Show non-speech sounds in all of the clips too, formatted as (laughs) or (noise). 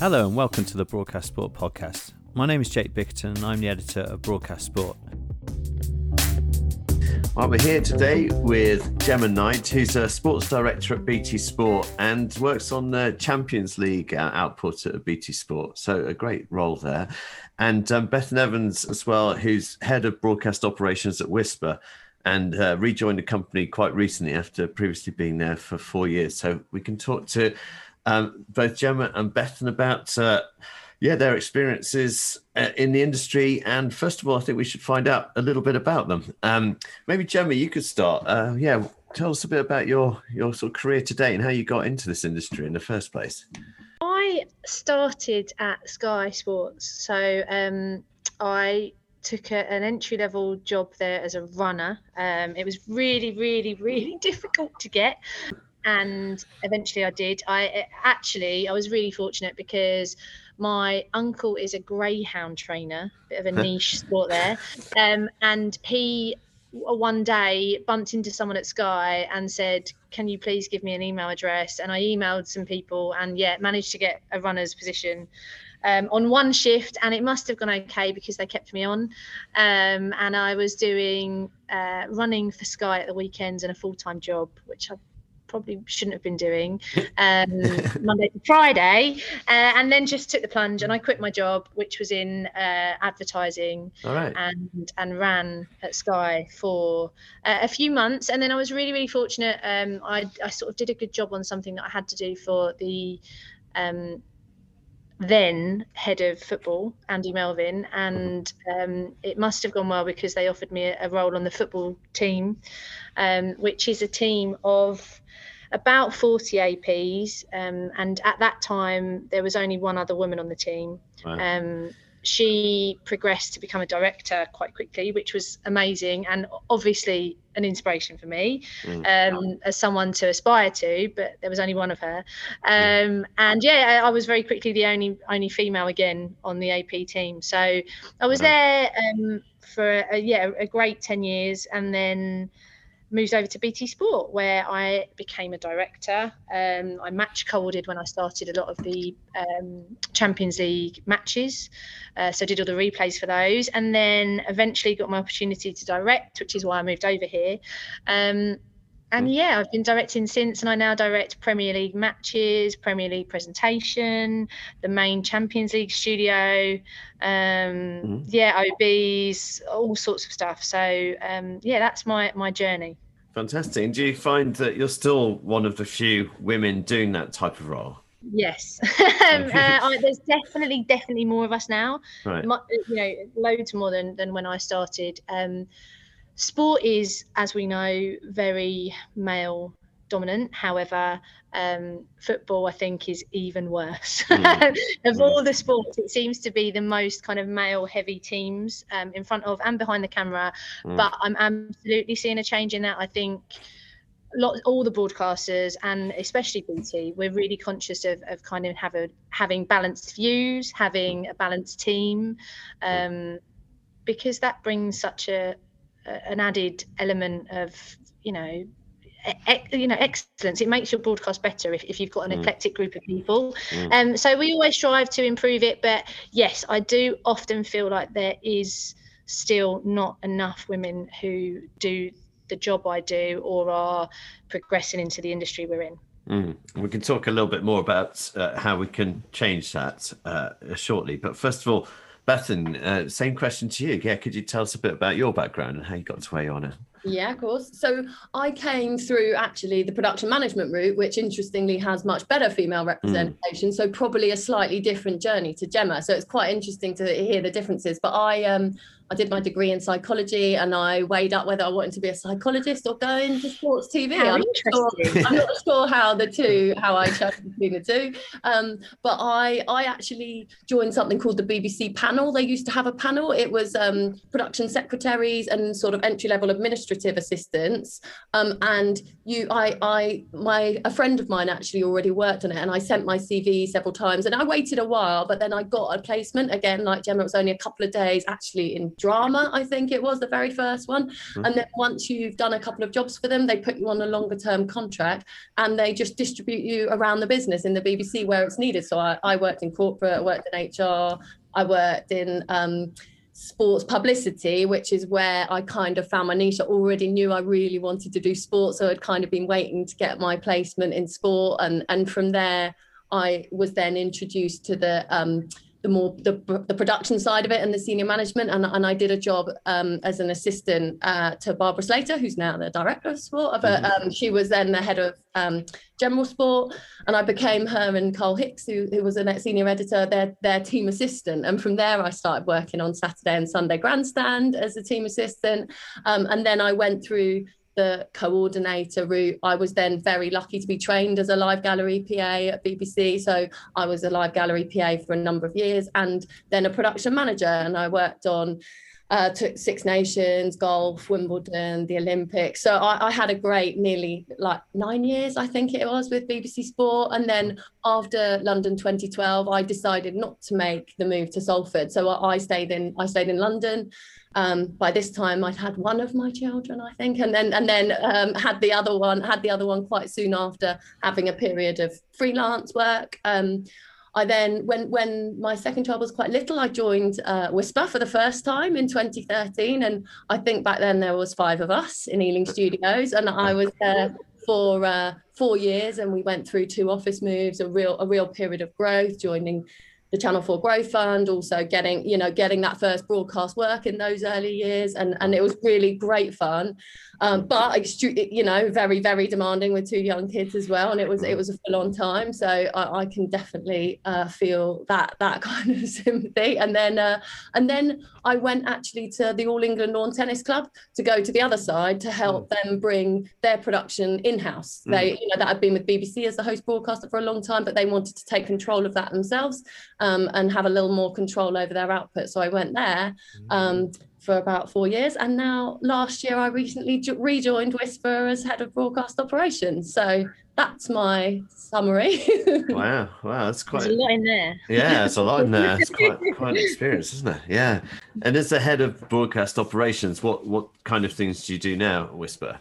Hello and welcome to the Broadcast Sport podcast. My name is Jake Bickerton and I'm the editor of Broadcast Sport. Well, we're here today with Gemma Knight, who's a sports director at BT Sport and works on the Champions League uh, output at BT Sport. So, a great role there. And um, Bethan Evans, as well, who's head of broadcast operations at Whisper and uh, rejoined the company quite recently after previously being there for four years. So, we can talk to um, both Gemma and Bethan about. Uh, yeah, their experiences uh, in the industry. And first of all, I think we should find out a little bit about them. Um, maybe Gemma, you could start. Uh, yeah, tell us a bit about your your sort of career today and how you got into this industry in the first place. I started at Sky Sports, so um, I took a, an entry level job there as a runner. Um, it was really, really, really (laughs) difficult to get and eventually I did. I actually I was really fortunate because my uncle is a greyhound trainer, bit of a (laughs) niche sport there, um, and he one day bumped into someone at Sky and said, "Can you please give me an email address?" And I emailed some people, and yeah, managed to get a runner's position. Um, on one shift, and it must have gone okay because they kept me on. Um, and I was doing uh, running for Sky at the weekends and a full time job, which I probably shouldn't have been doing um, (laughs) Monday to Friday, uh, and then just took the plunge and I quit my job, which was in uh, advertising, and and ran at Sky for uh, a few months, and then I was really really fortunate. Um, I I sort of did a good job on something that I had to do for the. Um, then head of football, Andy Melvin, and um, it must have gone well because they offered me a, a role on the football team, um, which is a team of about 40 APs. Um, and at that time, there was only one other woman on the team. Wow. She progressed to become a director quite quickly, which was amazing and obviously an inspiration for me mm. um, as someone to aspire to. But there was only one of her, um, and yeah, I was very quickly the only only female again on the AP team. So I was there um, for a, yeah a great ten years, and then moved over to BT Sport, where I became a director. Um, I match coded when I started a lot of the um, Champions League matches, uh, so did all the replays for those, and then eventually got my opportunity to direct, which is why I moved over here. Um, and hmm. yeah, I've been directing since, and I now direct Premier League matches, Premier League presentation, the main Champions League studio, um, mm. yeah, OBs, all sorts of stuff. So um, yeah, that's my my journey. Fantastic. And do you find that you're still one of the few women doing that type of role? Yes, um, (laughs) uh, I, there's definitely, definitely more of us now. Right. My, you know, loads more than than when I started. Um, sport is, as we know, very male dominant. However, um, football, I think, is even worse. Mm. (laughs) of mm. all the sports, it seems to be the most kind of male heavy teams um, in front of and behind the camera. Mm. But I'm absolutely seeing a change in that. I think. Lot, all the broadcasters and especially BT, we're really conscious of, of kind of have a, having balanced views, having a balanced team, mm. um, because that brings such a, an added element of you know you know excellence it makes your broadcast better if, if you've got an mm. eclectic group of people mm. um so we always strive to improve it but yes i do often feel like there is still not enough women who do the job i do or are progressing into the industry we're in mm. we can talk a little bit more about uh, how we can change that uh, shortly but first of all Bethan, uh, same question to you. Yeah, could you tell us a bit about your background and how you got to where you are now? Yeah, of course. So I came through actually the production management route, which interestingly has much better female representation. Mm. So probably a slightly different journey to Gemma. So it's quite interesting to hear the differences. But I um I did my degree in psychology and I weighed up whether I wanted to be a psychologist or go into sports TV. How I'm, not sure, I'm not sure how the two, how I chose between the two. Um, but I, I actually joined something called the BBC panel. They used to have a panel. It was um, production secretaries and sort of entry level administrative assistants. Um, and you, I, I, my, a friend of mine actually already worked on it and I sent my CV several times and I waited a while, but then I got a placement again, like Gemma, it was only a couple of days actually in drama, I think it was the very first one. Mm-hmm. And then once you've done a couple of jobs for them, they put you on a longer term contract and they just distribute you around the business in the BBC where it's needed. So I, I worked in corporate, I worked in HR, I worked in um, sports publicity, which is where I kind of found my niche. I already knew I really wanted to do sports, so I'd kind of been waiting to get my placement in sport, and and from there I was then introduced to the um, the more the, the production side of it and the senior management. And, and I did a job um, as an assistant uh, to Barbara Slater who's now the director of sport. But mm-hmm. um, she was then the head of um, general sport. And I became her and Carl Hicks who, who was a senior editor their, their team assistant. And from there I started working on Saturday and Sunday grandstand as a team assistant. Um, and then I went through the coordinator route. I was then very lucky to be trained as a live gallery PA at BBC. So I was a live gallery PA for a number of years and then a production manager. And I worked on uh, took Six Nations, golf, Wimbledon, the Olympics. So I, I, had a great nearly like nine years, I think it was, with BBC Sport. And then after London 2012, I decided not to make the move to Salford. So I, I stayed in I stayed in London um, by this time I'd had one of my children, I think, and then and then um, had the other one had the other one quite soon after having a period of freelance work. Um, I then, when when my second child was quite little, I joined uh, Whisper for the first time in 2013, and I think back then there was five of us in Ealing (laughs) Studios, and I was there for uh, four years, and we went through two office moves, a real a real period of growth, joining the Channel 4 Growth Fund, also getting, you know, getting that first broadcast work in those early years. And, and it was really great fun um, but you know very very demanding with two young kids as well and it was it was a full-on time so I, I can definitely uh, feel that that (laughs) kind of sympathy and then uh, and then I went actually to the All England Lawn Tennis Club to go to the other side to help mm. them bring their production in-house mm. they you know that had been with BBC as the host broadcaster for a long time but they wanted to take control of that themselves um, and have a little more control over their output so I went there um, mm for about four years. And now last year, I recently rejoined Whisper as head of broadcast operations. So that's my summary. (laughs) wow, wow, that's quite There's a lot in there. Yeah, it's a lot in there. It's quite (laughs) quite an experience, isn't it? Yeah. And as the head of broadcast operations, what what kind of things do you do now at Whisper?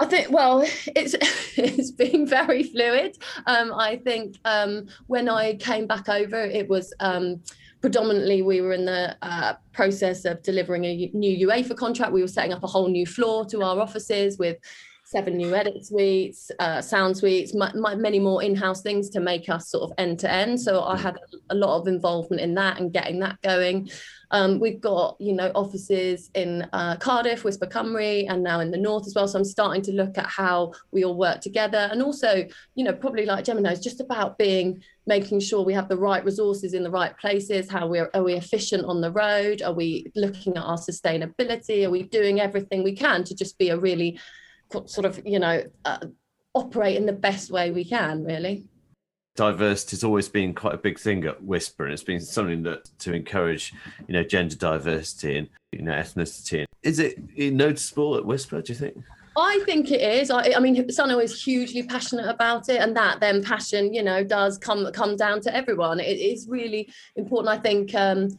I think well, (laughs) it's (laughs) it's been very fluid. Um, I think um, when I came back over, it was. Um, predominantly we were in the uh, process of delivering a new UEFA contract. We were setting up a whole new floor to our offices with seven new edit suites, uh, sound suites, many more in-house things to make us sort of end to end. So I had a lot of involvement in that and getting that going. Um, we've got, you know, offices in uh, Cardiff, Whisper Cymru, and now in the north as well. So I'm starting to look at how we all work together, and also, you know, probably like Gemma knows, just about being making sure we have the right resources in the right places. How we're are we efficient on the road? Are we looking at our sustainability? Are we doing everything we can to just be a really sort of, you know, uh, operate in the best way we can, really diversity has always been quite a big thing at Whisper, and it's been something that to encourage, you know, gender diversity and you know ethnicity. Is it noticeable at Whisper? Do you think? I think it is. I, I mean, Sunil is hugely passionate about it, and that then passion, you know, does come come down to everyone. It is really important. I think um,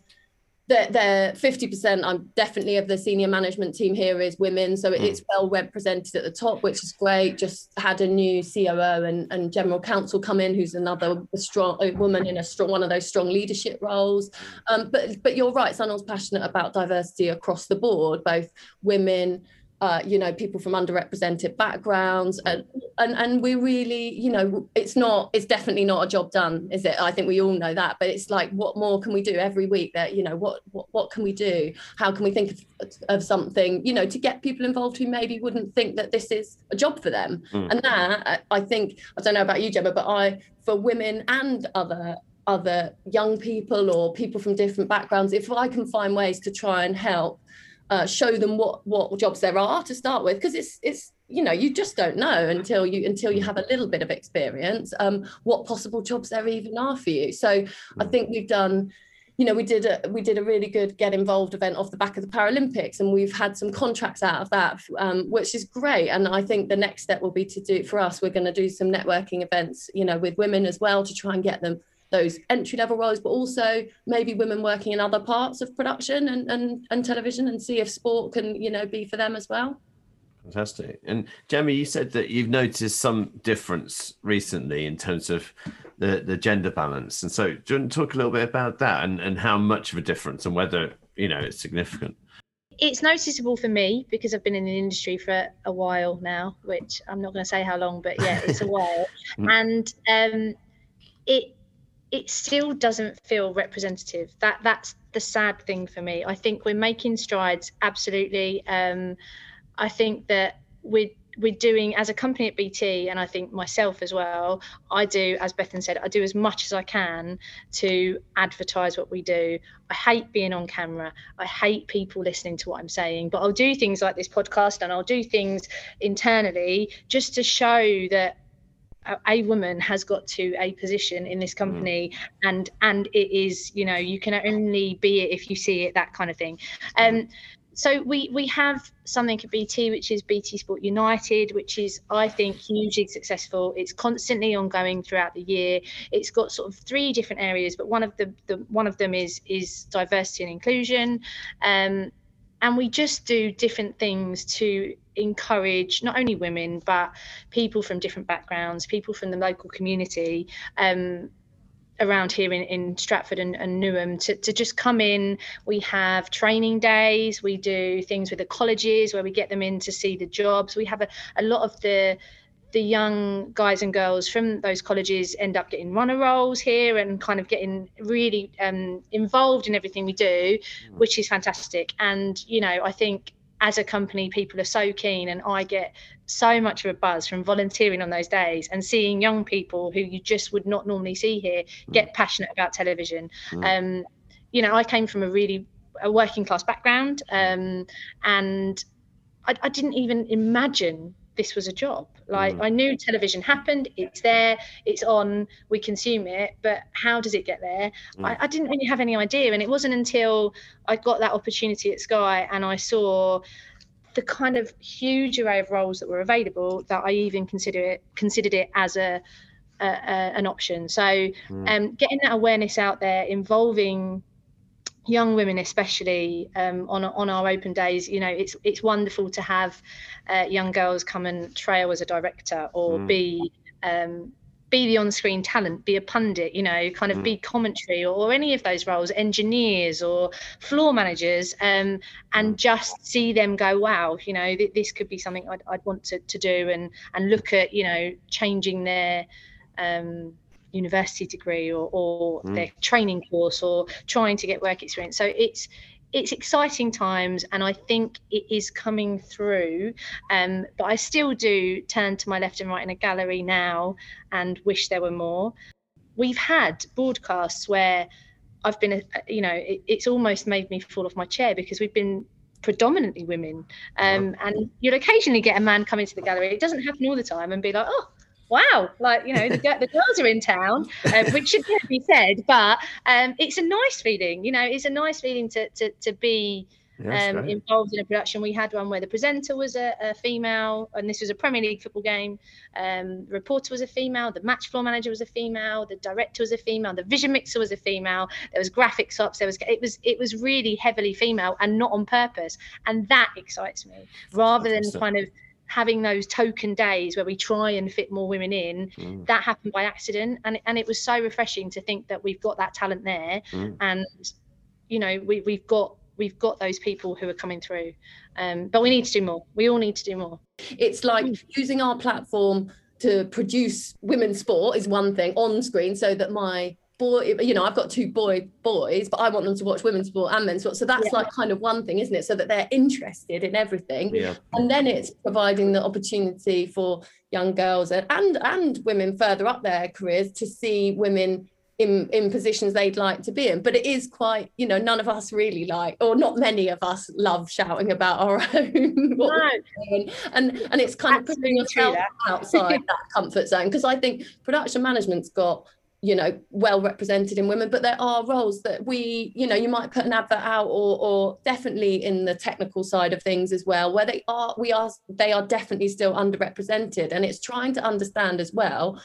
they're, they're 50% i'm definitely of the senior management team here is women. So it's hmm. well represented at the top which is great. Just had a new coo and, and general counsel come in who's another strong woman in a strong one of those strong leadership roles. Um, but but you're right Sunil's passionate about diversity across the board both women uh, you know people from underrepresented backgrounds and, and and we really you know it's not it's definitely not a job done is it? I think we all know that but it's like what more can we do every week that you know what what, what can we do? How can we think of, of something you know to get people involved who maybe wouldn't think that this is a job for them. Mm. and that i think i don't know about you gemma but i for women and other other young people or people from different backgrounds if i can find ways to try and help uh, show them what what jobs there are to start with because it's it's you know you just don't know until you until you have a little bit of experience um, what possible jobs there even are for you so i mm. think we've done you know we did a we did a really good get involved event off the back of the paralympics and we've had some contracts out of that um, which is great and i think the next step will be to do for us we're going to do some networking events you know with women as well to try and get them those entry level roles, but also maybe women working in other parts of production and, and, and television and see if sport can, you know, be for them as well. Fantastic. And Gemma, you said that you've noticed some difference recently in terms of the, the gender balance. And so do you want to talk a little bit about that and, and how much of a difference and whether, you know, it's significant? It's noticeable for me because I've been in the industry for a while now, which I'm not going to say how long, but yeah, it's a while. (laughs) Mm. and um, it it still doesn't feel representative. That that's the sad thing for me. I think we're making strides, absolutely. Um, I think that we're we're doing as a company at BT, and I think myself as well. I do, as Bethan said, I do as much as I can to advertise what we do. I hate being on camera. I hate people listening to what I'm saying, but I'll do things like this podcast, and I'll do things internally just to show that a woman has got to a position in this mm. company mm. and and it is you know you can only be it if you see it that kind of thing um so we we have something at BT which is BT Sport United which is I think hugely successful it's constantly ongoing throughout the year it's got sort of three different areas but one of the, the one of them is is diversity and inclusion um, and we just do different things to encourage not only women but people from different backgrounds people from the local community um, around here in, in Stratford and, and Newham to, to just come in. We have training days, we do things with the colleges where we get them in to see the jobs. We have a, a lot of the the young guys and girls from those colleges end up getting runner roles here and kind of getting really um, involved in everything we do, mm. which is fantastic. And you know, I think as a company, people are so keen, and I get so much of a buzz from volunteering on those days and seeing young people who you just would not normally see here mm. get passionate about television. Mm. Um, you know, I came from a really a working class background, um, and I, I, didn't even imagine this was a job. Like mm. I knew television happened, it's there, it's on, we consume it, but how does it get there? Mm. I, I, didn't really have any idea. And it wasn't until I got that opportunity at Sky and I saw the kind of huge array of roles that were available that I even consider it considered it as a, a, a an option. So mm. um, getting that awareness out there, involving young women especially um, on on our open days you know it's it's wonderful to have uh, young girls come and trail as a director or mm. be um, be the on-screen talent be a pundit you know kind of mm. be commentary or, or, any of those roles engineers or floor managers um, and mm. just see them go wow you know th- this could be something I'd, I'd want to, to do and and look at you know changing their um, university degree or, or mm. their training course or trying to get work experience. So it's it's exciting times and I think it is coming through. Um, but I still do turn to my left and right in a gallery now and wish there were more. We've had broadcasts where I've been, you know, it, it's almost made me fall off my chair because we've been predominantly women. Um, and you'll occasionally get a man come into the gallery. It doesn't happen all the time and be like, oh, wow, like you know, the, the girls are in town, um, which should be said, but um, it's a nice feeling. You know, it's a nice feeling to to to be. um, involved in a production. We had one where the presenter was a, a female, and this was a Premier League football game. Um, the reporter was a female, the match floor manager was a female, the director was a female, the vision mixer was a female. There was graphics ops. There was it was it was really heavily female and not on purpose, and that excites me rather than kind of having those token days where we try and fit more women in mm. that happened by accident. And and it was so refreshing to think that we've got that talent there. Mm. and you know we, we've got we've got those people who are coming through. Um, but we need to do more. We all need to do more. It's like using our platform to produce women's sport is one thing on screen so that my boy you know i've got two boy boys but i want them to watch women's sport and men's sport. So that's yeah. like kind of one thing isn't it? So that they're interested in everything. Yeah. and then it's providing the opportunity for young girls and, and and women further up their careers to see women in in positions they'd like to be in. But it is quite you know none of us really like or not many of us love shouting about our (laughs) own no. and and it's kind Absolutely of putting yourself outside (laughs) that comfort zone. Because i think production management's got you know well represented in women but there are roles that we you know you might put an advert out or or definitely in the technical side of things as well where they are we are they are definitely still underrepresented and it's trying to understand as well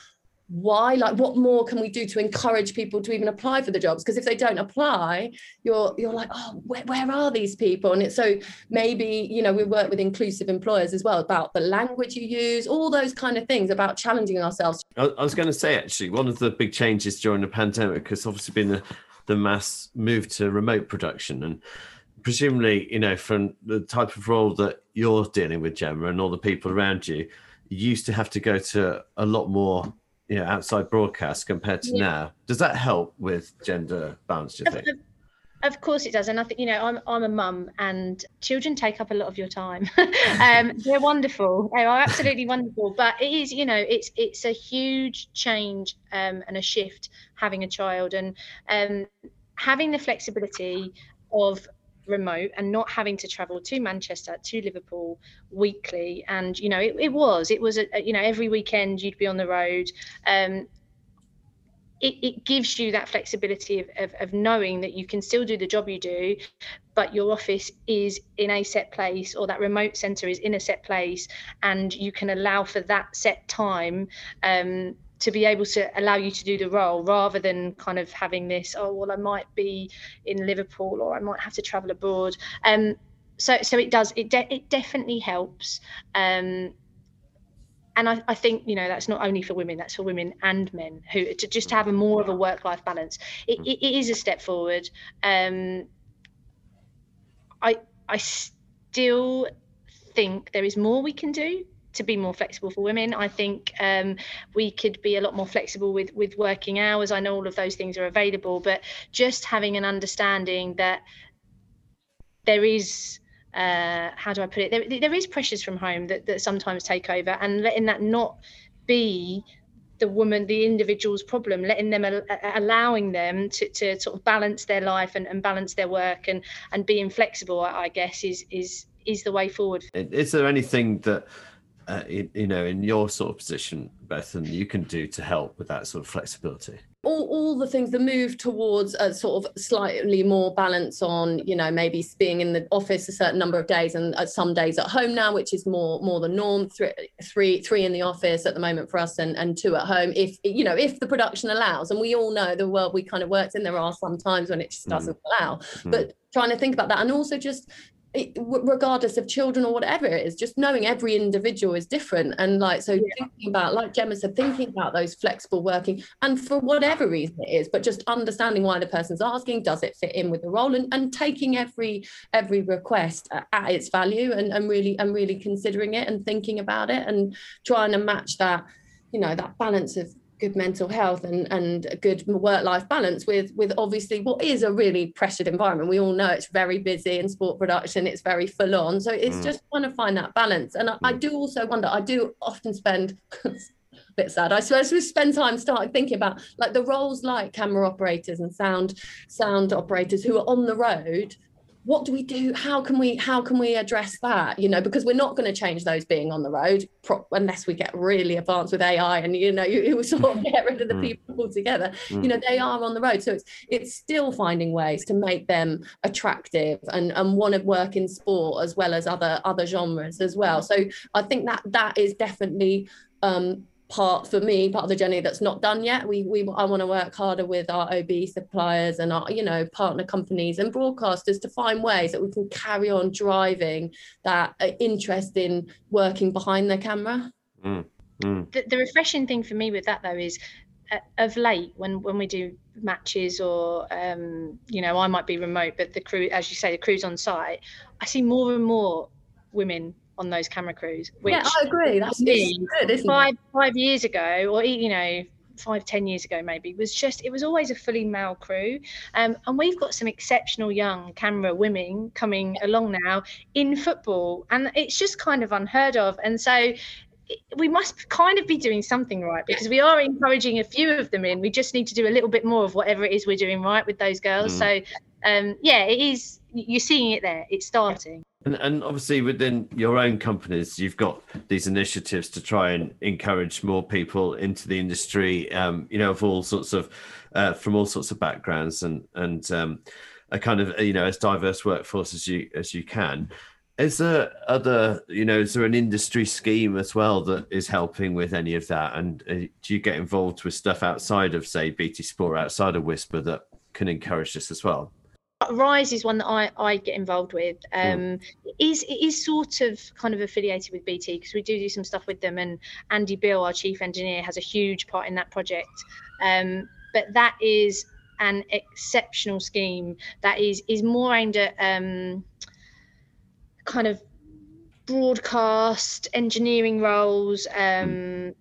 why like what more can we do to encourage people to even apply for the jobs? Because if they don't apply you're you're like oh where, where are these people? And it's so maybe you know we work with inclusive employers as well about the language you use all those kind of things about challenging ourselves. I, I was going to say actually one of the big changes during the pandemic has obviously been the, the mass move to remote production. And presumably you know from the type of role that you're dealing with gemma and all the people around you you used to have to go to a lot more you know outside broadcast compared to yeah. now. Does that help with gender balance do you think? of course it does. And i think you know i'm, I'm a mum and children take up a lot of your time. (laughs) Um, they're wonderful. They are absolutely wonderful. But it is you know it's it's a huge change um, and a shift having a child. And um, having the flexibility of remote and not having to travel to Manchester to Liverpool weekly. And you know, it, it was it was a, you know every weekend you'd be on the road. Um, it, it gives you that flexibility of, of, of knowing that you can still do the job you do, but your office is in a set place or that remote center is in a set place, and you can allow for that set time. Um, to be able to allow you to do the role rather than kind of having this oh well i might be in liverpool or i might have to travel abroad. Um so so it does it de- it definitely helps. Um and I, I, think you know that's not only for women that's for women and men who to just have a more of a work-life balance. It, it, it is a step forward. Um i i still think there is more we can do to be more flexible for women. I think um, we could be a lot more flexible with with working hours. I know all of those things are available, but just having an understanding that there is uh, how do I put it? There, there is pressures from home that, that sometimes take over, and letting that not be the woman, the individual's problem, letting them allowing them to, to sort of balance their life and, and balance their work and and being flexible, I guess, is is is the way forward. Is there anything that uh, in, you know, in your sort of position, Bethan, you can do to help with that sort of flexibility? All, all the things, the move towards a sort of slightly more balance on, you know, maybe being in the office a certain number of days and uh, some days at home now, which is more more the norm. Three, three, three in the office at the moment for us, and and two at home. If you know, if the production allows, and we all know the world we kind of worked in, there are some times when it just doesn't mm. allow. Mm. But trying to think about that, and also just regardless of children or whatever it is just knowing every individual is different and like so yeah. thinking about like gemma said thinking about those flexible working and for whatever reason it is but just understanding why the person's asking does it fit in with the role and, and taking every every request at its value and, and really and really considering it and thinking about it and trying to match that you know that balance of good mental health and and a good work life balance with with obviously what is a really pressured environment we all know it's very busy in sport production it's very full on so it's mm. just trying to find that balance and I, mm. I do also wonder I do often spend (laughs) a bit sad I suppose we spend time starting thinking about like the roles like camera operators and sound sound operators who are on the road what do we do? How can we how can we address that? You know because we're not going to change those being on the road pro- unless we get really advanced with ai and you know (laughs) you, you sort of get rid of the mm. people altogether. Mm. you know they are on the road so it's it's still finding ways to make them attractive and and want to work in sport as well as other other genres as well. So i think that that is definitely um, part for me part of the journey that's not done yet we we i want to work harder with our ob suppliers and our you know partner companies and broadcasters to find ways that we can carry on driving that uh, interest in working behind the camera mm, mm. The, the refreshing thing for me with that though is uh, of late when when we do matches or um, you know i might be remote but the crew as you say the crew's on site i see more and more women on those camera crews. Which yeah, I agree. That's me, good, five it? five years ago, or you know, five ten years ago maybe was just it was always a fully male crew um, and we've got some exceptional young camera women coming along now in football and it's just kind of unheard of and so we must kind of be doing something right because we are encouraging a few of them in we just need to do a little bit more of whatever it is we're doing right with those girls mm. so um, yeah it is you're seeing it there it's starting and, and obviously, within your own companies, you've got these initiatives to try and encourage more people into the industry. Um, you know, of all sorts of, uh, from all sorts of backgrounds, and and um, a kind of you know as diverse workforce as you as you can. Is there other, you know, is there an industry scheme as well that is helping with any of that? And uh, do you get involved with stuff outside of, say, BT Sport, outside of Whisper that can encourage this as well? Rise is one that I, I get involved with. Um, mm. it is it is sort of kind of affiliated with BT because we do do some stuff with them, and Andy Beale, our chief engineer, has a huge part in that project. Um, but that is an exceptional scheme that is is more aimed at um, kind of broadcast engineering roles um,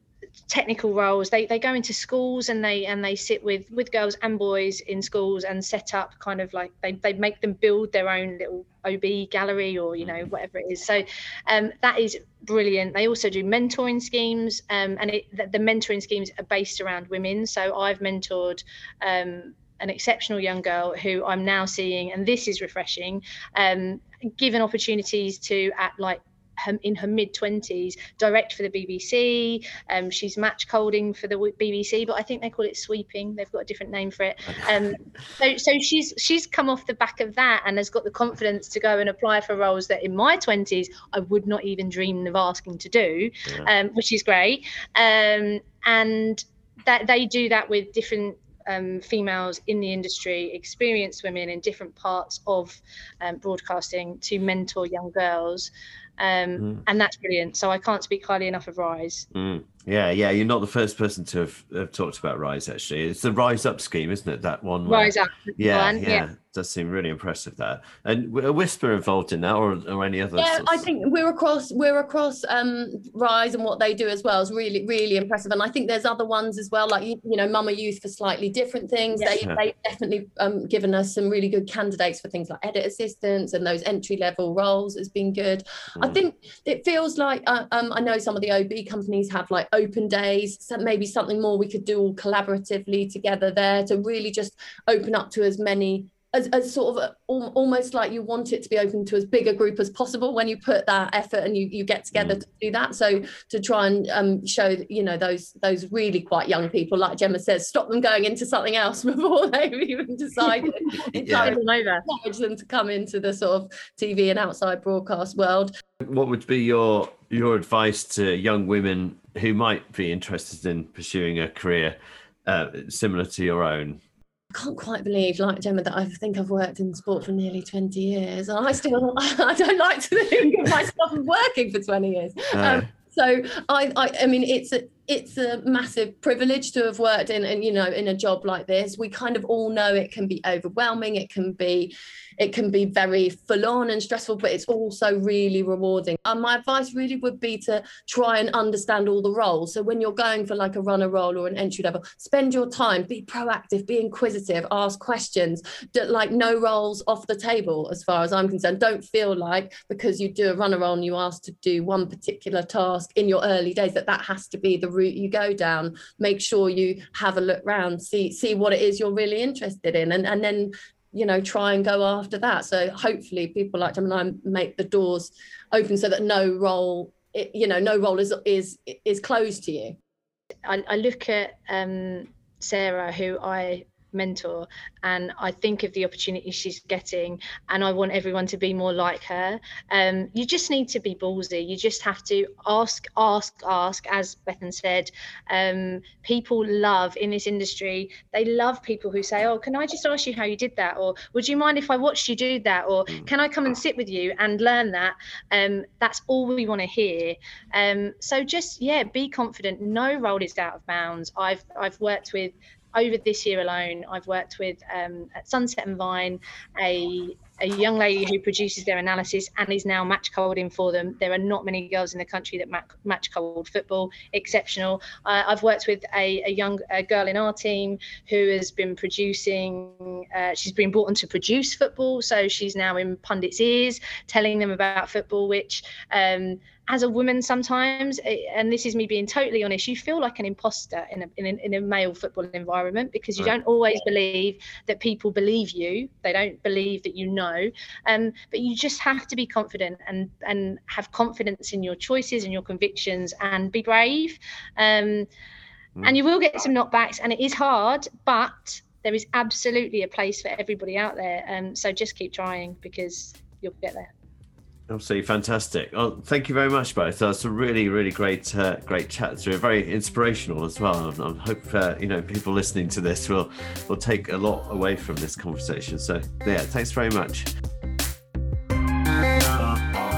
technical roles. They they go into schools and they and they sit with with girls and boys in schools and set up kind of like they, they make them build their own little ob gallery or you know whatever it is. So um, that is brilliant. They also do mentoring schemes um, and it, the, the, mentoring schemes are based around women. So i've mentored um, an exceptional young girl who I'm now seeing, and this is refreshing, um, given opportunities to at like her, in her mid 20s direct for the BBC. Um, she's match colding for the BBC, but I think they call it sweeping. They've got a different name for it. Um, so, so she's she's come off the back of that and has got the confidence to go and apply for roles that in my 20s I would not even dream of asking to do, yeah. um, which is great. Um, and that they do that with different um, females in the industry, experienced women in different parts of um, broadcasting to mentor young girls. Um, mm. And that's brilliant. So I can't speak highly enough of Rise. Mm. Yeah, yeah. You're not the first person to have, have, talked about Rise, actually. It's the Rise Up scheme, isn't it? That one. Where, Rise Up. Yeah, yeah, yeah does seem really impressive there. And a Whisper involved in that, or, or any other? Yeah, I think we're across we're across um, Rise and what they do as well is really really impressive. And I think there's other ones as well, like you, you know, Mama Youth for slightly different things. They yeah. they definitely um, given us some really good candidates for things like edit assistants and those entry level roles has been good. Mm. I think it feels like uh, um, I know some of the OB companies have like open days, so maybe something more we could do all collaboratively together there to really just open up to as many as, as sort of a, almost like you want it to be open to as big a group as possible when you put that effort and you, you get together mm. to do that. So to try and um, show you know those those really quite young people like gemma says stop them going into something else (laughs) before they've even decided (laughs) yeah. encourage them to come into the sort of tv and outside broadcast world. What would be your your advice to young women who might be interested in pursuing a career uh, similar to your own I can't quite believe, like Gemma, that I think I've worked in sport for nearly 20 years. And I still, (laughs) I don't like to think of myself working for 20 years. Um, so I, I, I mean, it's a, it's a massive privilege to have worked in and you know in a job like this we kind of all know it can be overwhelming it can be it can be very full on and stressful but it's also really rewarding. And my advice really would be to try and understand all the roles. So when you're going for like a runner role or an entry level spend your time be proactive be inquisitive ask questions That like no roles off the table as far as i'm concerned. Don't feel like because you do a runner role and you ask to do one particular task in your early days that that has to be the route you go down. Make sure you have a look round see see what it is you're really interested in. And and then you know try and go after that. So hopefully people like Gemini make the doors open so that no role you know no role is is is closed to you. I, I look at um sarah who i mentor and I think of the opportunity she's getting and I want everyone to be more like her. Um, you just need to be ballsy. You just have to ask, ask, ask, as Bethan said. Um, people love in this industry, they love people who say, Oh, can I just ask you how you did that? Or would you mind if I watched you do that? Or mm. can I come and sit with you and learn that? Um, that's all we want to hear. Um, so just yeah, be confident. No role is out of bounds. I've I've worked with over this year alone, I've worked with um, at Sunset and Vine a a young lady who produces their analysis and is now match colding for them. There are not many girls in the country that match, match cold football. Exceptional. Uh, I've worked with a, a young a girl in our team who has been producing. Uh, she's been brought on to produce football, so she's now in pundits' ears, telling them about football, which. Um, as a woman sometimes eh, and this is me being totally honest you feel like an imposter in a, in a, in a male football environment because you right. don't always believe that people believe you they don't believe that you know um, but you just have to be confident and and have confidence in your choices and your convictions and be brave. Um, mm. and you will get some knockbacks and it is hard but there is absolutely a place for everybody out there. Um, so just keep trying because you'll get there Absolutely fantastic. Well, thank you very much, both. That's a really, really great, uh, great chat through. Very inspirational as well. I hope uh, you know people listening to this will will take a lot away from this conversation. So yeah, thanks very much.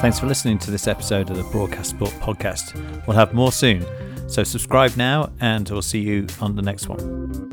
Thanks for listening to this episode of the Broadcast Sport podcast. We'll have more soon. So subscribe now, and we'll see you on the next one.